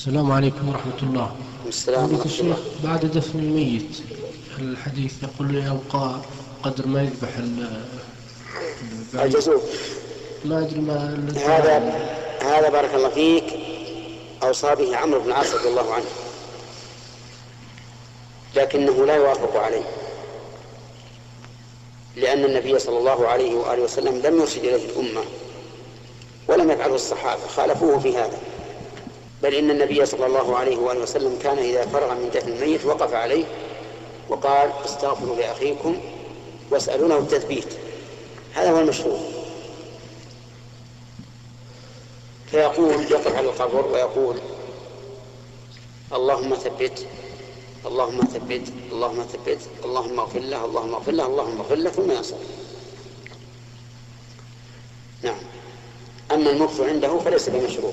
السلام عليكم ورحمة الله. السلام الله الشيخ بعد دفن الميت الحديث يقول يبقى قدر ما يذبح الجزور ما أدري ما هذا هذا بارك الله فيك أوصى به عمرو بن العاص رضي الله عنه. لكنه لا يوافق عليه. لأن النبي صلى الله عليه وآله وسلم لم يرشد إليه الأمة ولم يفعله الصحابة خالفوه في هذا. بل إن النبي صلى الله عليه وآله وسلم كان إذا فرغ من دفن الميت وقف عليه وقال استغفروا لأخيكم واسألونه التثبيت. هذا هو المشروع. فيقول يقف على القبر ويقول اللهم ثبت اللهم ثبت اللهم ثبت اللهم اغفر له اللهم اغفر له اللهم اغفر له ثم ينصرف نعم. أما المكث عنده فليس بمشروع.